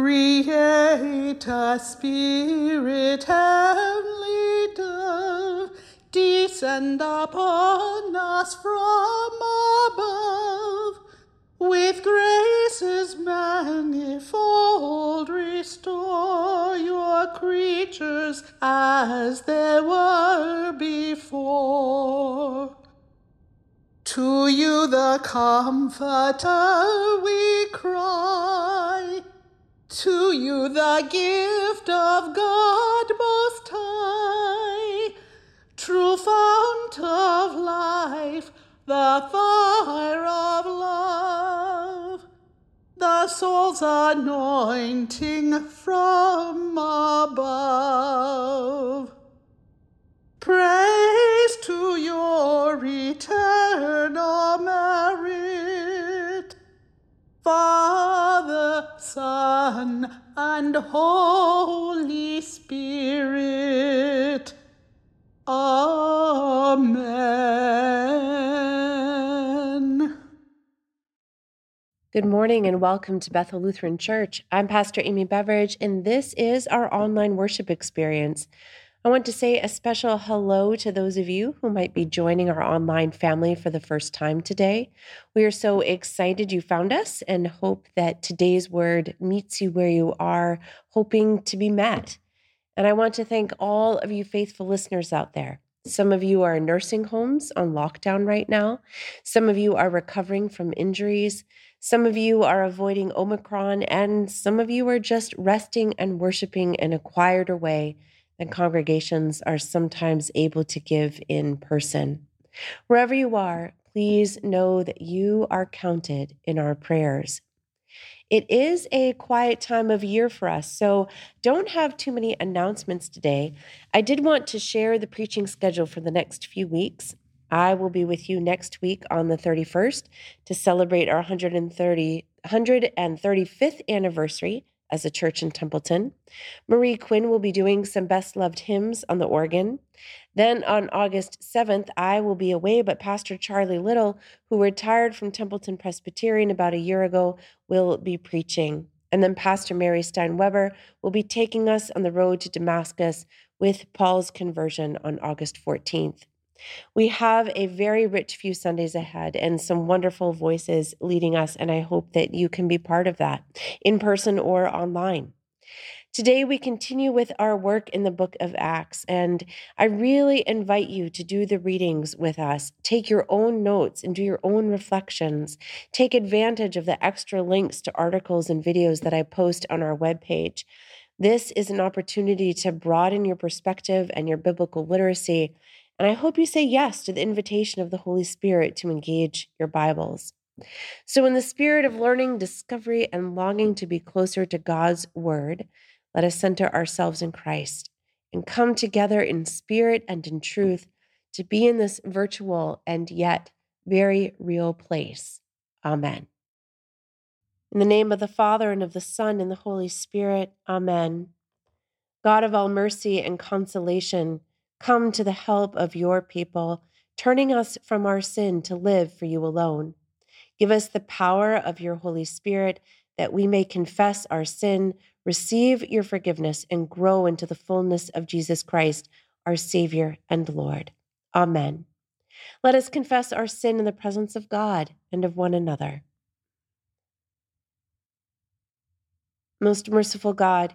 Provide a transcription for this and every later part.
Creator, Spirit, Heavenly Dove, descend upon us from above. With graces manifold restore your creatures as they were before. To you the Comforter we to you the gift of God most high, true fount of life, the fire of love, the soul's anointing from above. Praise to your eternal merit, Father, Son, and Holy Spirit. Amen. Good morning and welcome to Bethel Lutheran Church. I'm Pastor Amy Beveridge, and this is our online worship experience. I want to say a special hello to those of you who might be joining our online family for the first time today. We are so excited you found us and hope that today's word meets you where you are, hoping to be met. And I want to thank all of you faithful listeners out there. Some of you are in nursing homes on lockdown right now. Some of you are recovering from injuries. Some of you are avoiding Omicron, and some of you are just resting and worshiping in a quieter way than congregations are sometimes able to give in person. Wherever you are, please know that you are counted in our prayers. It is a quiet time of year for us, so don't have too many announcements today. I did want to share the preaching schedule for the next few weeks. I will be with you next week on the 31st to celebrate our 130, 135th anniversary as a church in Templeton. Marie Quinn will be doing some best loved hymns on the organ. Then on August 7th, I will be away, but Pastor Charlie Little, who retired from Templeton Presbyterian about a year ago, will be preaching. And then Pastor Mary Stein Weber will be taking us on the road to Damascus with Paul's conversion on August 14th. We have a very rich few Sundays ahead and some wonderful voices leading us, and I hope that you can be part of that in person or online. Today, we continue with our work in the book of Acts, and I really invite you to do the readings with us. Take your own notes and do your own reflections. Take advantage of the extra links to articles and videos that I post on our webpage. This is an opportunity to broaden your perspective and your biblical literacy and I hope you say yes to the invitation of the Holy Spirit to engage your Bibles. So, in the spirit of learning, discovery, and longing to be closer to God's Word, let us center ourselves in Christ and come together in spirit and in truth to be in this virtual and yet very real place. Amen. In the name of the Father, and of the Son, and the Holy Spirit, Amen. God of all mercy and consolation, Come to the help of your people, turning us from our sin to live for you alone. Give us the power of your Holy Spirit that we may confess our sin, receive your forgiveness, and grow into the fullness of Jesus Christ, our Savior and Lord. Amen. Let us confess our sin in the presence of God and of one another. Most merciful God,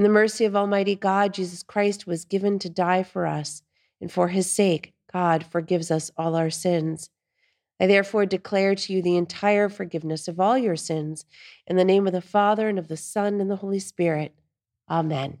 In the mercy of Almighty God, Jesus Christ was given to die for us, and for his sake, God forgives us all our sins. I therefore declare to you the entire forgiveness of all your sins, in the name of the Father, and of the Son, and the Holy Spirit. Amen.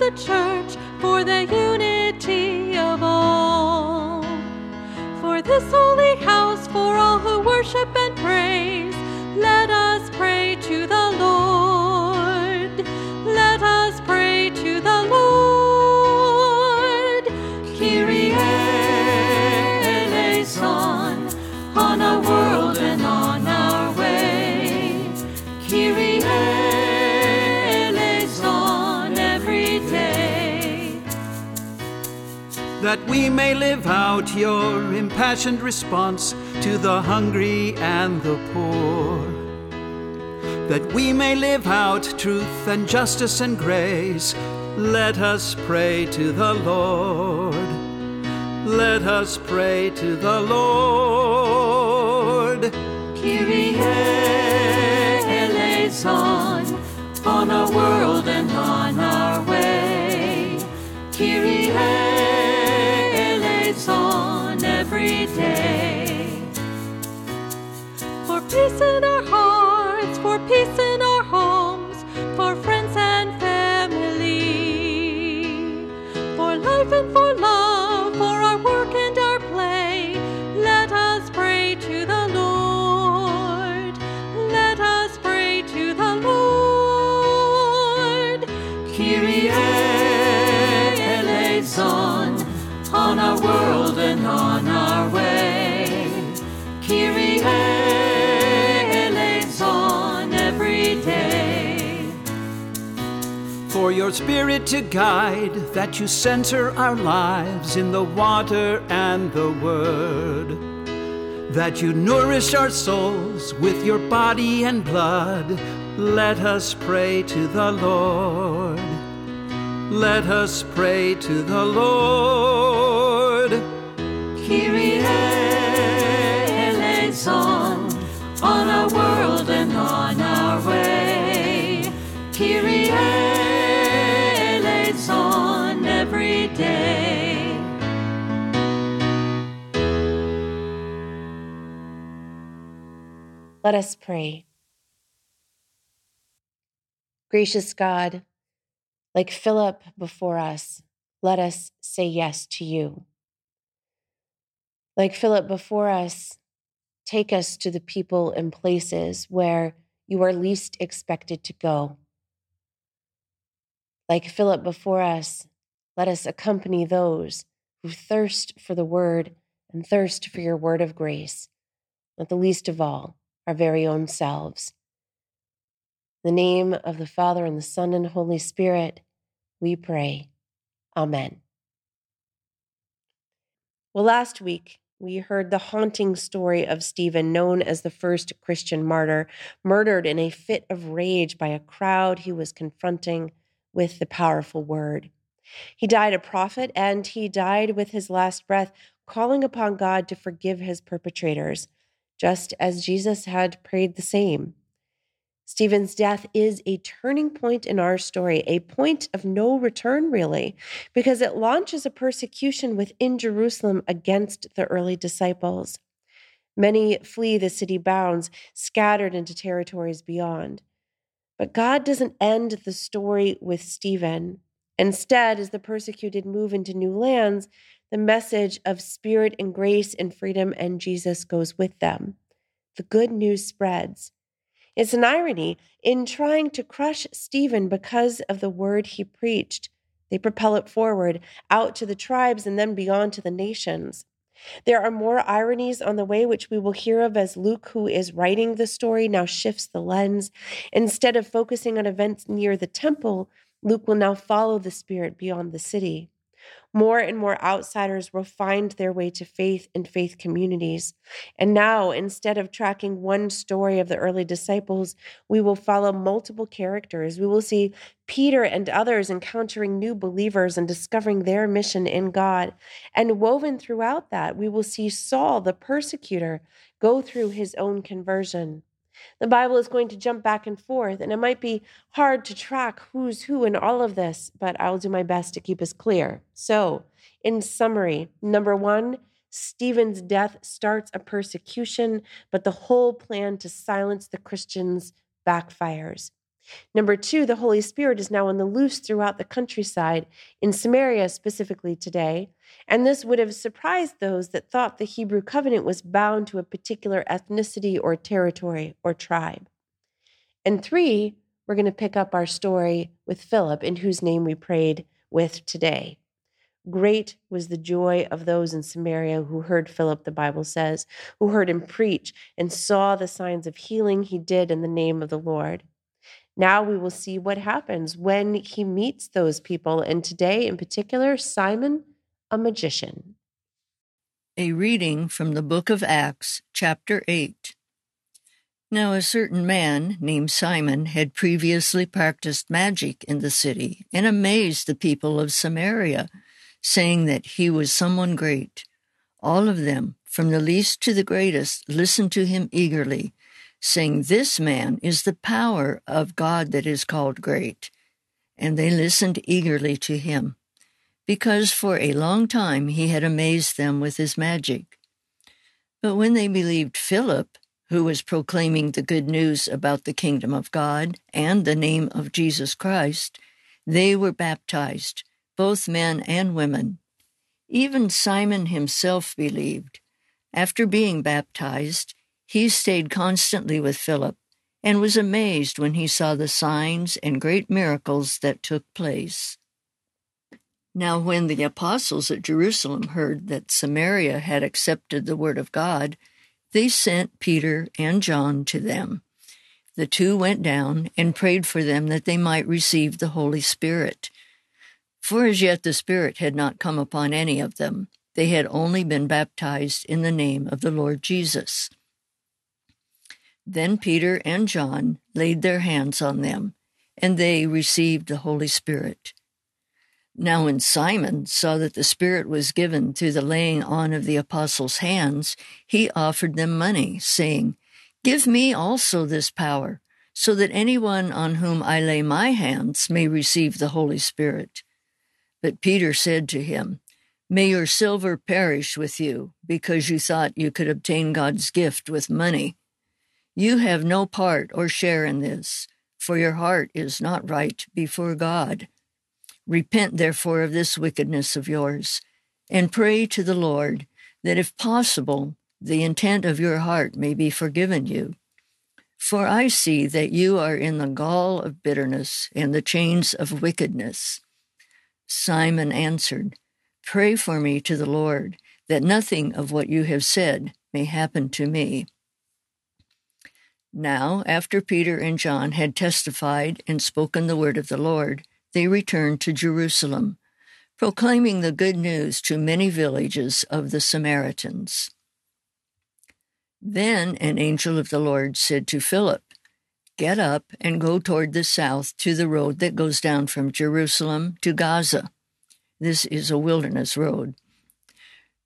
The church, for the unity of all. For this holy house, for all who worship and praise, let us that we may live out your impassioned response to the hungry and the poor. That we may live out truth and justice and grace, let us pray to the Lord. Let us pray to the Lord. Kyrie For peace For your spirit to guide, that you center our lives in the water and the word. That you nourish our souls with your body and blood. Let us pray to the Lord. Let us pray to the Lord. Kyrie eleison, on our world and on our way. Kyrie Let us pray. Gracious God, like Philip before us, let us say yes to you. Like Philip before us, take us to the people and places where you are least expected to go. Like Philip before us, let us accompany those who thirst for the word and thirst for your word of grace, not the least of all, our very own selves. In the name of the Father and the Son and Holy Spirit, we pray. Amen. Well, last week we heard the haunting story of Stephen, known as the first Christian martyr, murdered in a fit of rage by a crowd he was confronting with the powerful word. He died a prophet and he died with his last breath, calling upon God to forgive his perpetrators, just as Jesus had prayed the same. Stephen's death is a turning point in our story, a point of no return, really, because it launches a persecution within Jerusalem against the early disciples. Many flee the city bounds, scattered into territories beyond. But God doesn't end the story with Stephen. Instead, as the persecuted move into new lands, the message of spirit and grace and freedom and Jesus goes with them. The good news spreads. It's an irony in trying to crush Stephen because of the word he preached. They propel it forward, out to the tribes, and then beyond to the nations. There are more ironies on the way, which we will hear of as Luke, who is writing the story, now shifts the lens. Instead of focusing on events near the temple, Luke will now follow the Spirit beyond the city. More and more outsiders will find their way to faith and faith communities. And now, instead of tracking one story of the early disciples, we will follow multiple characters. We will see Peter and others encountering new believers and discovering their mission in God. And woven throughout that, we will see Saul, the persecutor, go through his own conversion. The Bible is going to jump back and forth, and it might be hard to track who's who in all of this, but I'll do my best to keep us clear. So, in summary, number one, Stephen's death starts a persecution, but the whole plan to silence the Christians backfires. Number two, the Holy Spirit is now on the loose throughout the countryside, in Samaria specifically today. And this would have surprised those that thought the Hebrew covenant was bound to a particular ethnicity or territory or tribe. And three, we're going to pick up our story with Philip, in whose name we prayed with today. Great was the joy of those in Samaria who heard Philip, the Bible says, who heard him preach and saw the signs of healing he did in the name of the Lord. Now we will see what happens when he meets those people. And today, in particular, Simon, a magician. A reading from the book of Acts, chapter 8. Now, a certain man named Simon had previously practiced magic in the city and amazed the people of Samaria, saying that he was someone great. All of them, from the least to the greatest, listened to him eagerly saying, This man is the power of God that is called great. And they listened eagerly to him, because for a long time he had amazed them with his magic. But when they believed Philip, who was proclaiming the good news about the kingdom of God and the name of Jesus Christ, they were baptized, both men and women. Even Simon himself believed. After being baptized, he stayed constantly with Philip and was amazed when he saw the signs and great miracles that took place. Now, when the apostles at Jerusalem heard that Samaria had accepted the word of God, they sent Peter and John to them. The two went down and prayed for them that they might receive the Holy Spirit. For as yet the Spirit had not come upon any of them, they had only been baptized in the name of the Lord Jesus. Then Peter and John laid their hands on them, and they received the Holy Spirit. Now, when Simon saw that the Spirit was given through the laying on of the apostles' hands, he offered them money, saying, Give me also this power, so that anyone on whom I lay my hands may receive the Holy Spirit. But Peter said to him, May your silver perish with you, because you thought you could obtain God's gift with money. You have no part or share in this, for your heart is not right before God. Repent, therefore, of this wickedness of yours, and pray to the Lord that, if possible, the intent of your heart may be forgiven you. For I see that you are in the gall of bitterness and the chains of wickedness. Simon answered, Pray for me to the Lord, that nothing of what you have said may happen to me. Now, after Peter and John had testified and spoken the word of the Lord, they returned to Jerusalem, proclaiming the good news to many villages of the Samaritans. Then an angel of the Lord said to Philip, Get up and go toward the south to the road that goes down from Jerusalem to Gaza. This is a wilderness road.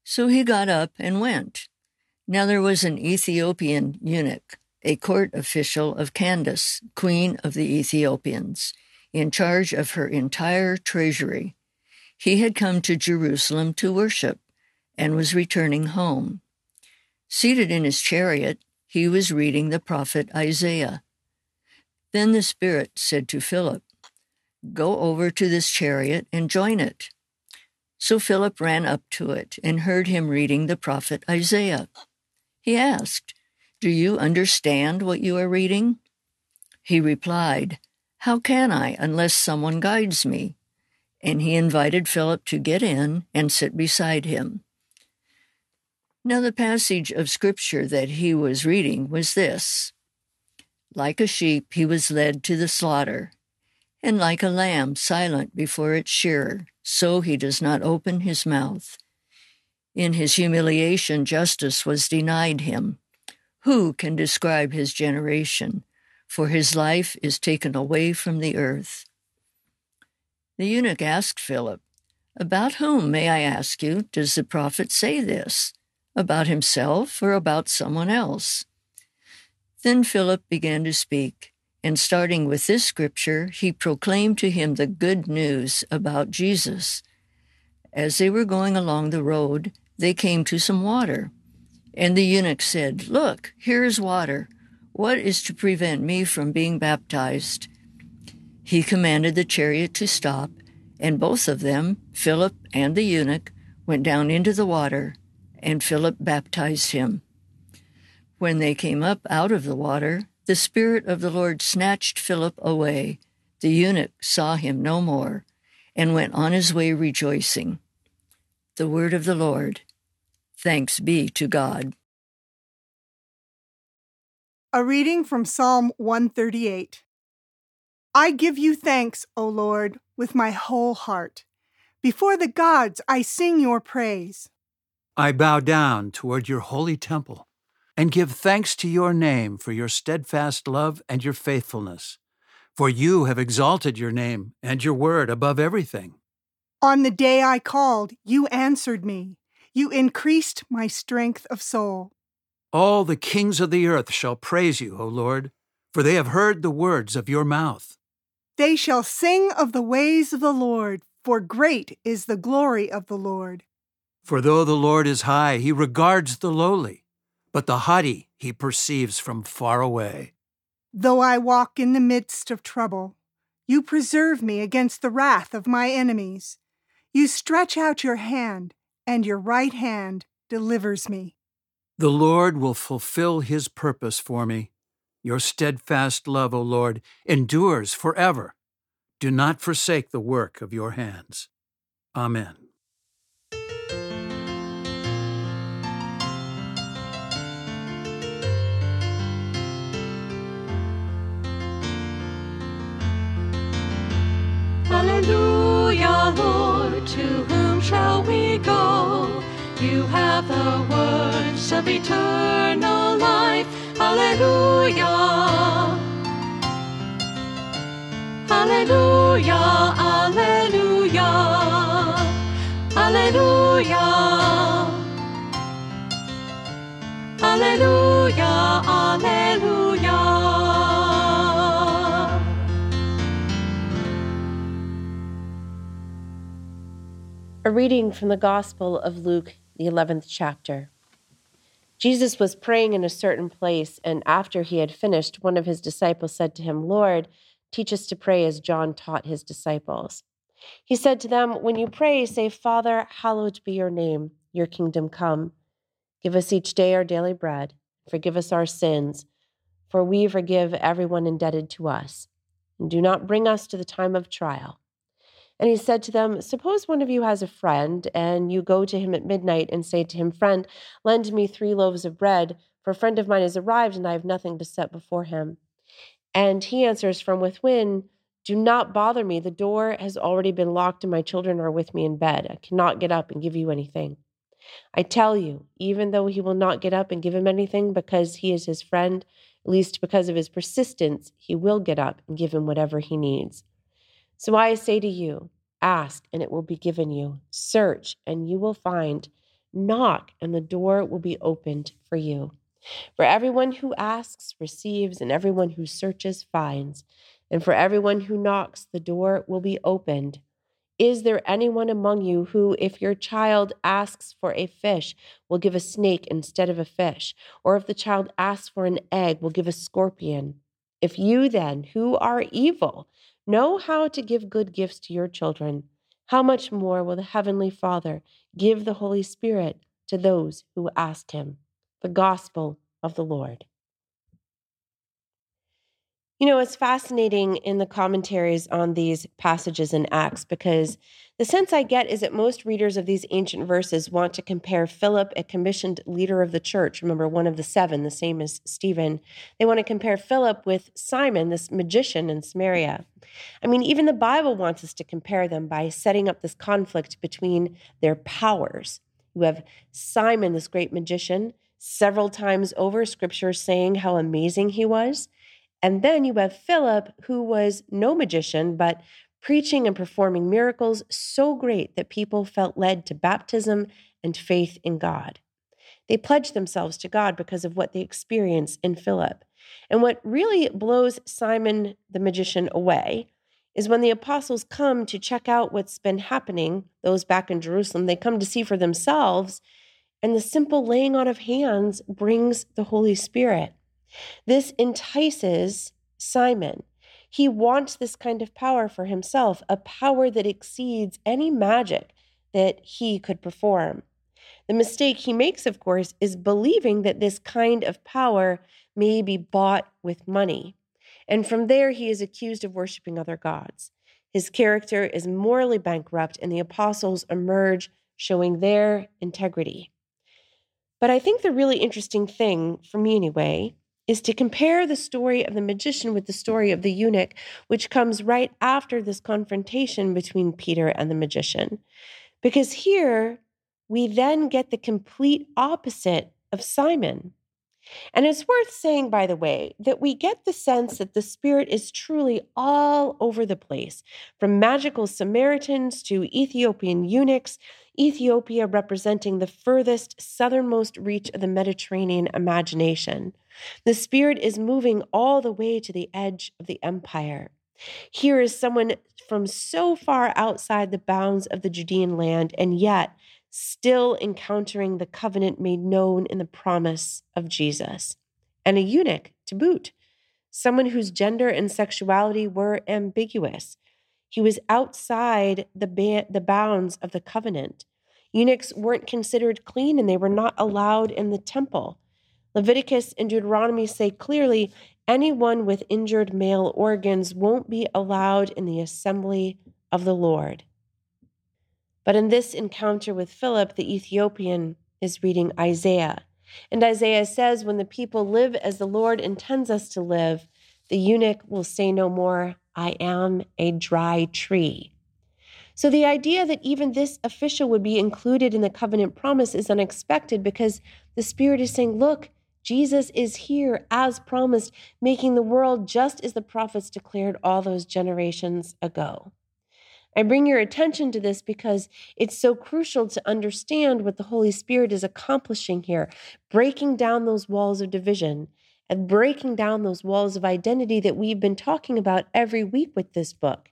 So he got up and went. Now there was an Ethiopian eunuch a court official of Candace, queen of the Ethiopians, in charge of her entire treasury. He had come to Jerusalem to worship and was returning home. Seated in his chariot, he was reading the prophet Isaiah. Then the Spirit said to Philip, Go over to this chariot and join it. So Philip ran up to it and heard him reading the prophet Isaiah. He asked, do you understand what you are reading? He replied, How can I unless someone guides me? And he invited Philip to get in and sit beside him. Now, the passage of scripture that he was reading was this Like a sheep, he was led to the slaughter, and like a lamb silent before its shearer, so he does not open his mouth. In his humiliation, justice was denied him. Who can describe his generation? For his life is taken away from the earth. The eunuch asked Philip, About whom, may I ask you, does the prophet say this? About himself or about someone else? Then Philip began to speak, and starting with this scripture, he proclaimed to him the good news about Jesus. As they were going along the road, they came to some water. And the eunuch said, Look, here is water. What is to prevent me from being baptized? He commanded the chariot to stop, and both of them, Philip and the eunuch, went down into the water, and Philip baptized him. When they came up out of the water, the Spirit of the Lord snatched Philip away. The eunuch saw him no more, and went on his way rejoicing. The word of the Lord. Thanks be to God. A reading from Psalm 138. I give you thanks, O Lord, with my whole heart. Before the gods, I sing your praise. I bow down toward your holy temple and give thanks to your name for your steadfast love and your faithfulness. For you have exalted your name and your word above everything. On the day I called, you answered me. You increased my strength of soul. All the kings of the earth shall praise you, O Lord, for they have heard the words of your mouth. They shall sing of the ways of the Lord, for great is the glory of the Lord. For though the Lord is high, he regards the lowly, but the haughty he perceives from far away. Though I walk in the midst of trouble, you preserve me against the wrath of my enemies. You stretch out your hand, and your right hand delivers me. The Lord will fulfill his purpose for me. Your steadfast love, O Lord, endures forever. Do not forsake the work of your hands. Amen. Hallelujah, Lord, to whom shall we go? You have the words of eternal life. Hallelujah. Hallelujah. Hallelujah. Hallelujah, A reading from the Gospel of Luke, the 11th chapter. Jesus was praying in a certain place, and after he had finished, one of his disciples said to him, Lord, teach us to pray as John taught his disciples. He said to them, When you pray, say, Father, hallowed be your name, your kingdom come. Give us each day our daily bread. Forgive us our sins, for we forgive everyone indebted to us. And do not bring us to the time of trial. And he said to them, Suppose one of you has a friend, and you go to him at midnight and say to him, Friend, lend me three loaves of bread, for a friend of mine has arrived, and I have nothing to set before him. And he answers from within, Do not bother me. The door has already been locked, and my children are with me in bed. I cannot get up and give you anything. I tell you, even though he will not get up and give him anything because he is his friend, at least because of his persistence, he will get up and give him whatever he needs. So I say to you, ask and it will be given you. Search and you will find. Knock and the door will be opened for you. For everyone who asks receives, and everyone who searches finds. And for everyone who knocks, the door will be opened. Is there anyone among you who, if your child asks for a fish, will give a snake instead of a fish? Or if the child asks for an egg, will give a scorpion? If you then, who are evil, know how to give good gifts to your children, how much more will the Heavenly Father give the Holy Spirit to those who ask Him? The Gospel of the Lord. You know, it's fascinating in the commentaries on these passages in Acts because the sense I get is that most readers of these ancient verses want to compare Philip, a commissioned leader of the church, remember one of the seven, the same as Stephen. They want to compare Philip with Simon, this magician in Samaria. I mean, even the Bible wants us to compare them by setting up this conflict between their powers. You have Simon, this great magician, several times over, scripture saying how amazing he was. And then you have Philip, who was no magician, but preaching and performing miracles so great that people felt led to baptism and faith in God. They pledged themselves to God because of what they experienced in Philip. And what really blows Simon the magician away is when the apostles come to check out what's been happening, those back in Jerusalem, they come to see for themselves, and the simple laying on of hands brings the Holy Spirit. This entices Simon. He wants this kind of power for himself, a power that exceeds any magic that he could perform. The mistake he makes, of course, is believing that this kind of power may be bought with money. And from there, he is accused of worshiping other gods. His character is morally bankrupt, and the apostles emerge showing their integrity. But I think the really interesting thing, for me anyway, is to compare the story of the magician with the story of the eunuch, which comes right after this confrontation between Peter and the magician. Because here we then get the complete opposite of Simon. And it's worth saying, by the way, that we get the sense that the Spirit is truly all over the place, from magical Samaritans to Ethiopian eunuchs, Ethiopia representing the furthest southernmost reach of the Mediterranean imagination. The Spirit is moving all the way to the edge of the empire. Here is someone from so far outside the bounds of the Judean land, and yet still encountering the covenant made known in the promise of Jesus. And a eunuch to boot, someone whose gender and sexuality were ambiguous. He was outside the, ba- the bounds of the covenant. Eunuchs weren't considered clean and they were not allowed in the temple. Leviticus and Deuteronomy say clearly anyone with injured male organs won't be allowed in the assembly of the Lord. But in this encounter with Philip, the Ethiopian is reading Isaiah. And Isaiah says, When the people live as the Lord intends us to live, the eunuch will say no more, I am a dry tree. So the idea that even this official would be included in the covenant promise is unexpected because the Spirit is saying, Look, Jesus is here as promised, making the world just as the prophets declared all those generations ago. I bring your attention to this because it's so crucial to understand what the Holy Spirit is accomplishing here, breaking down those walls of division and breaking down those walls of identity that we've been talking about every week with this book.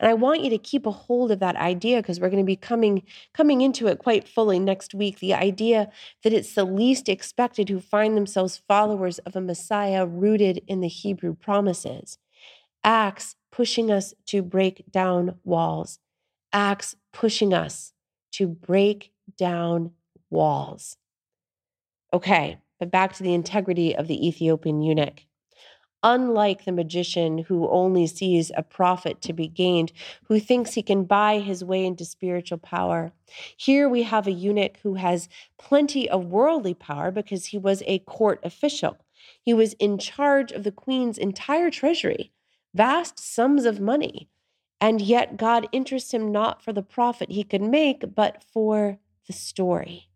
And I want you to keep a hold of that idea because we're going to be coming coming into it quite fully next week. The idea that it's the least expected who find themselves followers of a Messiah rooted in the Hebrew promises. Acts pushing us to break down walls, acts pushing us to break down walls. Okay, but back to the integrity of the Ethiopian eunuch. Unlike the magician who only sees a profit to be gained, who thinks he can buy his way into spiritual power, here we have a eunuch who has plenty of worldly power because he was a court official. He was in charge of the queen's entire treasury, vast sums of money. And yet, God interests him not for the profit he could make, but for the story.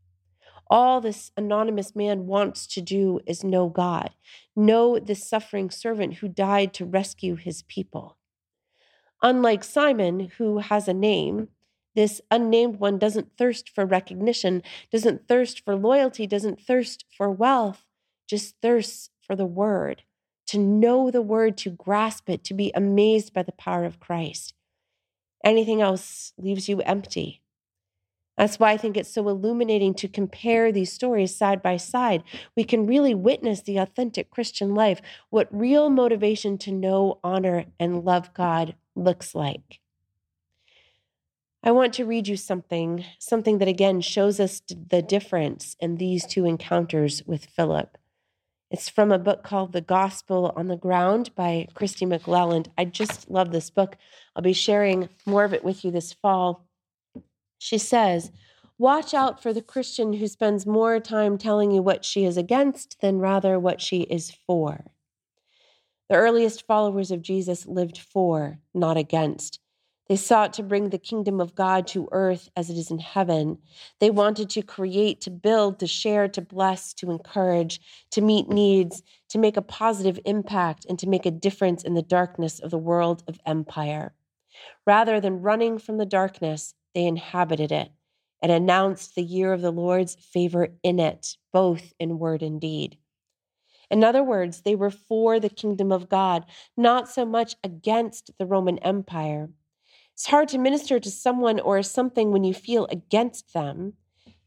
All this anonymous man wants to do is know God, know the suffering servant who died to rescue his people. Unlike Simon, who has a name, this unnamed one doesn't thirst for recognition, doesn't thirst for loyalty, doesn't thirst for wealth, just thirsts for the word to know the word, to grasp it, to be amazed by the power of Christ. Anything else leaves you empty. That's why I think it's so illuminating to compare these stories side by side. We can really witness the authentic Christian life, what real motivation to know, honor, and love God looks like. I want to read you something, something that again shows us the difference in these two encounters with Philip. It's from a book called The Gospel on the Ground by Kristi McLelland. I just love this book. I'll be sharing more of it with you this fall. She says, Watch out for the Christian who spends more time telling you what she is against than rather what she is for. The earliest followers of Jesus lived for, not against. They sought to bring the kingdom of God to earth as it is in heaven. They wanted to create, to build, to share, to bless, to encourage, to meet needs, to make a positive impact, and to make a difference in the darkness of the world of empire. Rather than running from the darkness, they inhabited it and announced the year of the Lord's favor in it, both in word and deed. In other words, they were for the kingdom of God, not so much against the Roman Empire. It's hard to minister to someone or something when you feel against them.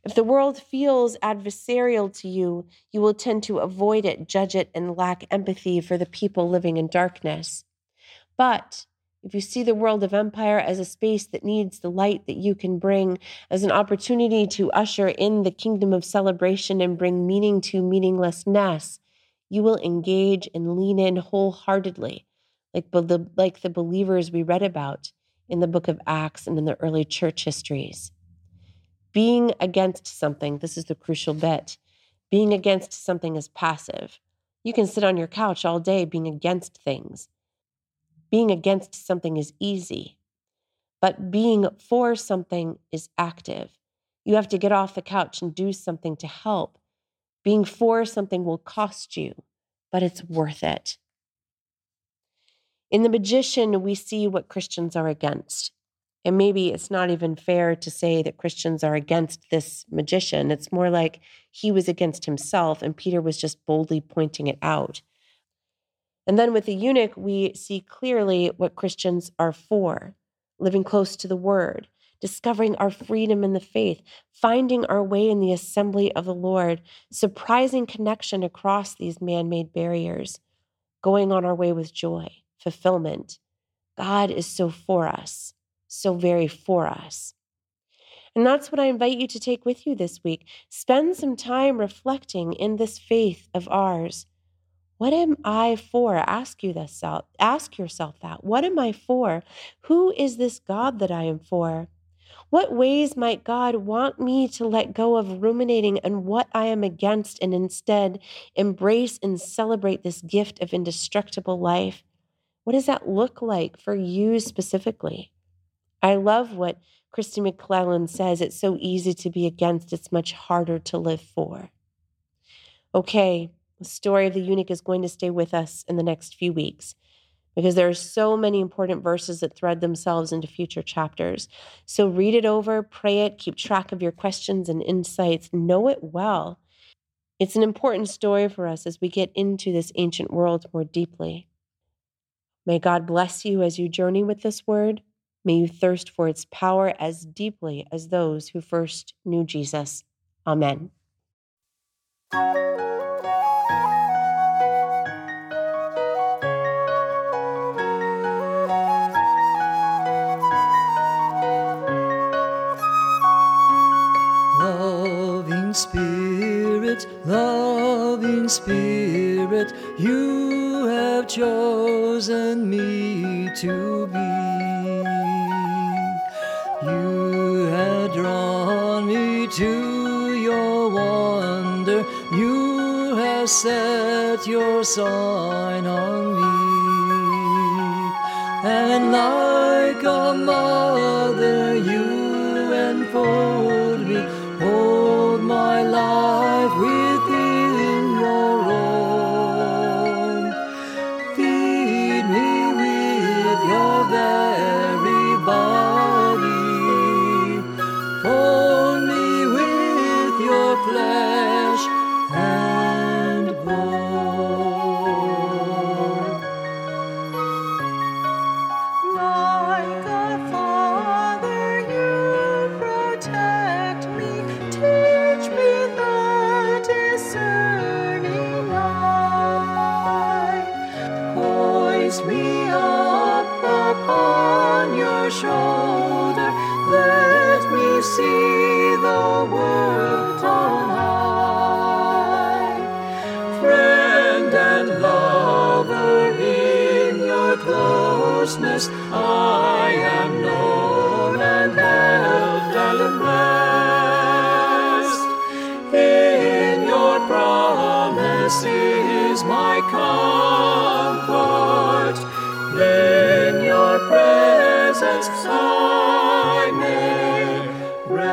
If the world feels adversarial to you, you will tend to avoid it, judge it, and lack empathy for the people living in darkness. But if you see the world of empire as a space that needs the light that you can bring, as an opportunity to usher in the kingdom of celebration and bring meaning to meaninglessness, you will engage and lean in wholeheartedly, like, like the believers we read about in the book of Acts and in the early church histories. Being against something, this is the crucial bit. Being against something is passive. You can sit on your couch all day being against things. Being against something is easy, but being for something is active. You have to get off the couch and do something to help. Being for something will cost you, but it's worth it. In the magician, we see what Christians are against. And maybe it's not even fair to say that Christians are against this magician. It's more like he was against himself, and Peter was just boldly pointing it out. And then with the eunuch, we see clearly what Christians are for living close to the word, discovering our freedom in the faith, finding our way in the assembly of the Lord, surprising connection across these man made barriers, going on our way with joy fulfillment. God is so for us, so very for us. And that's what I invite you to take with you this week. Spend some time reflecting in this faith of ours. What am I for? Ask you this self, ask yourself that. What am I for? Who is this God that I am for? What ways might God want me to let go of ruminating on what I am against and instead embrace and celebrate this gift of indestructible life? What does that look like for you specifically? I love what Kristi McLelland says it's so easy to be against, it's much harder to live for. Okay, the story of the eunuch is going to stay with us in the next few weeks because there are so many important verses that thread themselves into future chapters. So read it over, pray it, keep track of your questions and insights, know it well. It's an important story for us as we get into this ancient world more deeply. May God bless you as you journey with this word. May you thirst for its power as deeply as those who first knew Jesus. Amen. Spirit, you have chosen me to be. You have drawn me to your wonder. You have set your sign on me. And like a mother,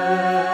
rest.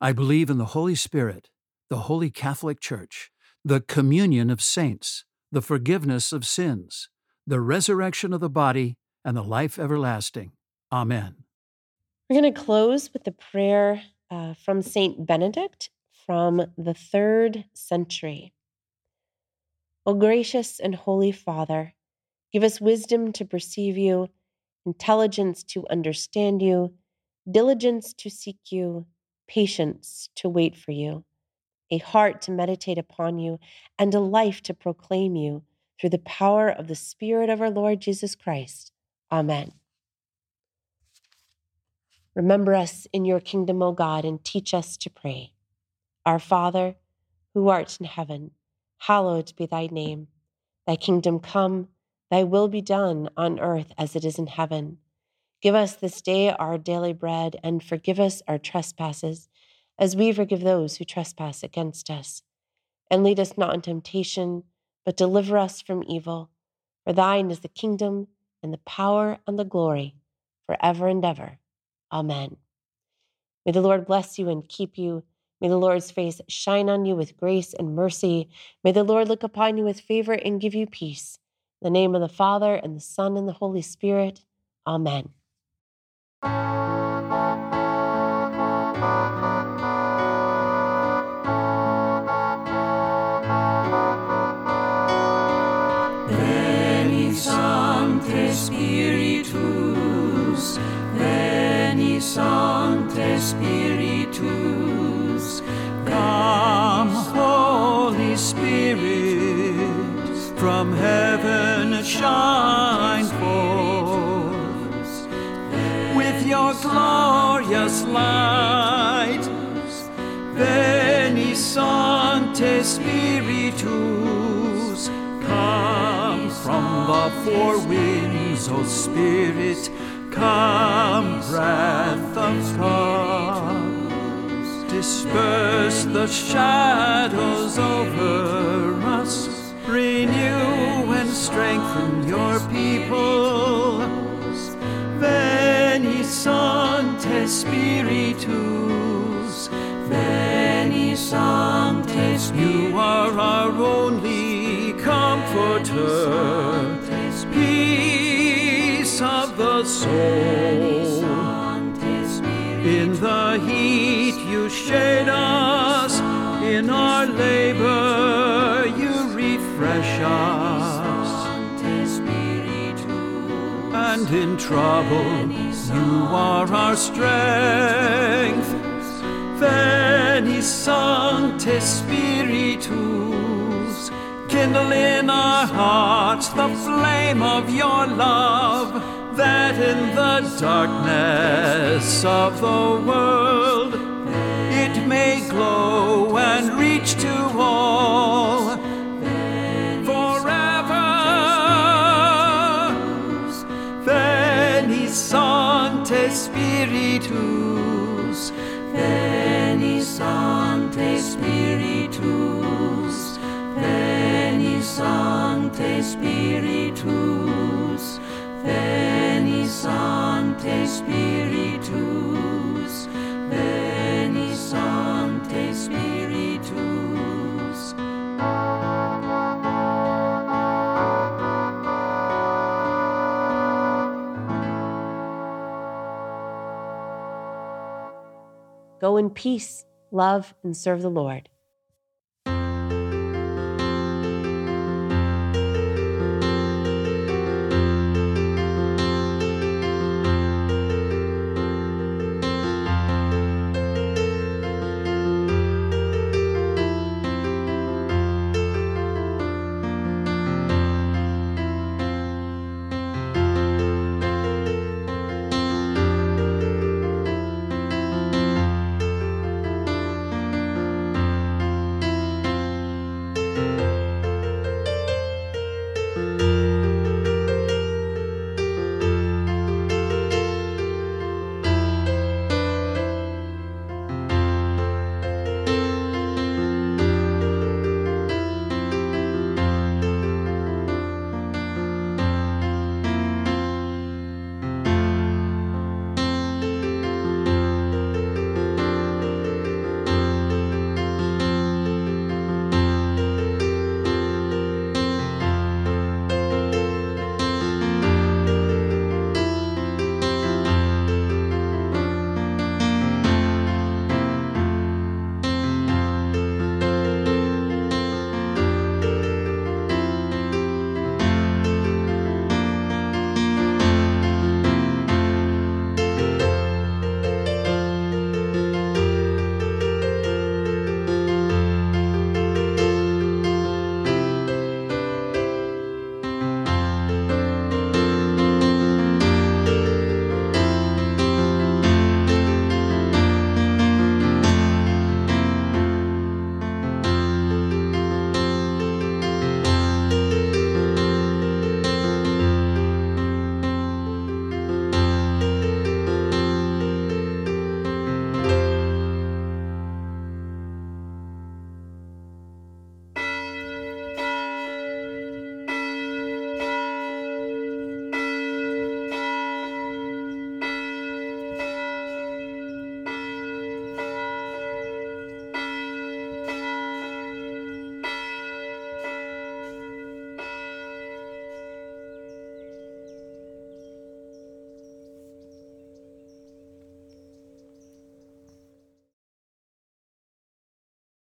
I believe in the Holy Spirit, the Holy Catholic Church, the communion of saints, the forgiveness of sins, the resurrection of the body, and the life everlasting. Amen. We're going to close with a prayer uh, from Saint Benedict from the third century. O gracious and holy Father, give us wisdom to perceive you, intelligence to understand you, diligence to seek you, patience to wait for you, a heart to meditate upon you, and a life to proclaim you through the power of the Spirit of our Lord Jesus Christ. Amen. Remember us in your kingdom, O God, and teach us to pray. Our Father, who art in heaven, hallowed be thy name. Thy kingdom come, thy will be done on earth as it is in heaven. Give us this day our daily bread, and forgive us our trespasses, as we forgive those who trespass against us. And lead us not into temptation, but deliver us from evil. For thine is the kingdom, and the power, and the glory, forever and ever. Amen. May the Lord bless you and keep you. May the Lord's face shine on you with grace and mercy. May the Lord look upon you with favor and give you peace. In the name of the Father, and the Son, and the Holy Spirit. Amen. Sancte Spiritus, Veni Sancte Spiritus, Come, Holy Spirit, from heaven shine forth glorious light. Veni Sancte Spiritus, come from the four winds, O Spirit, come, breath of God. Disperse the shadows over us, renew and strengthen your people. Spiritus, Veni Sancte you are our only comforter, peace of the soul. In the heat you shade us, in our labor you refresh us, and in trouble You are our strength. Veni Sancte Spiritus, kindle in our hearts the flame of your love, that in the darkness of the world it may glow and Sancte Spiritus, Veni Sancte Spiritus, Veni Sancte Spiritus. Go in peace, love, and serve the Lord.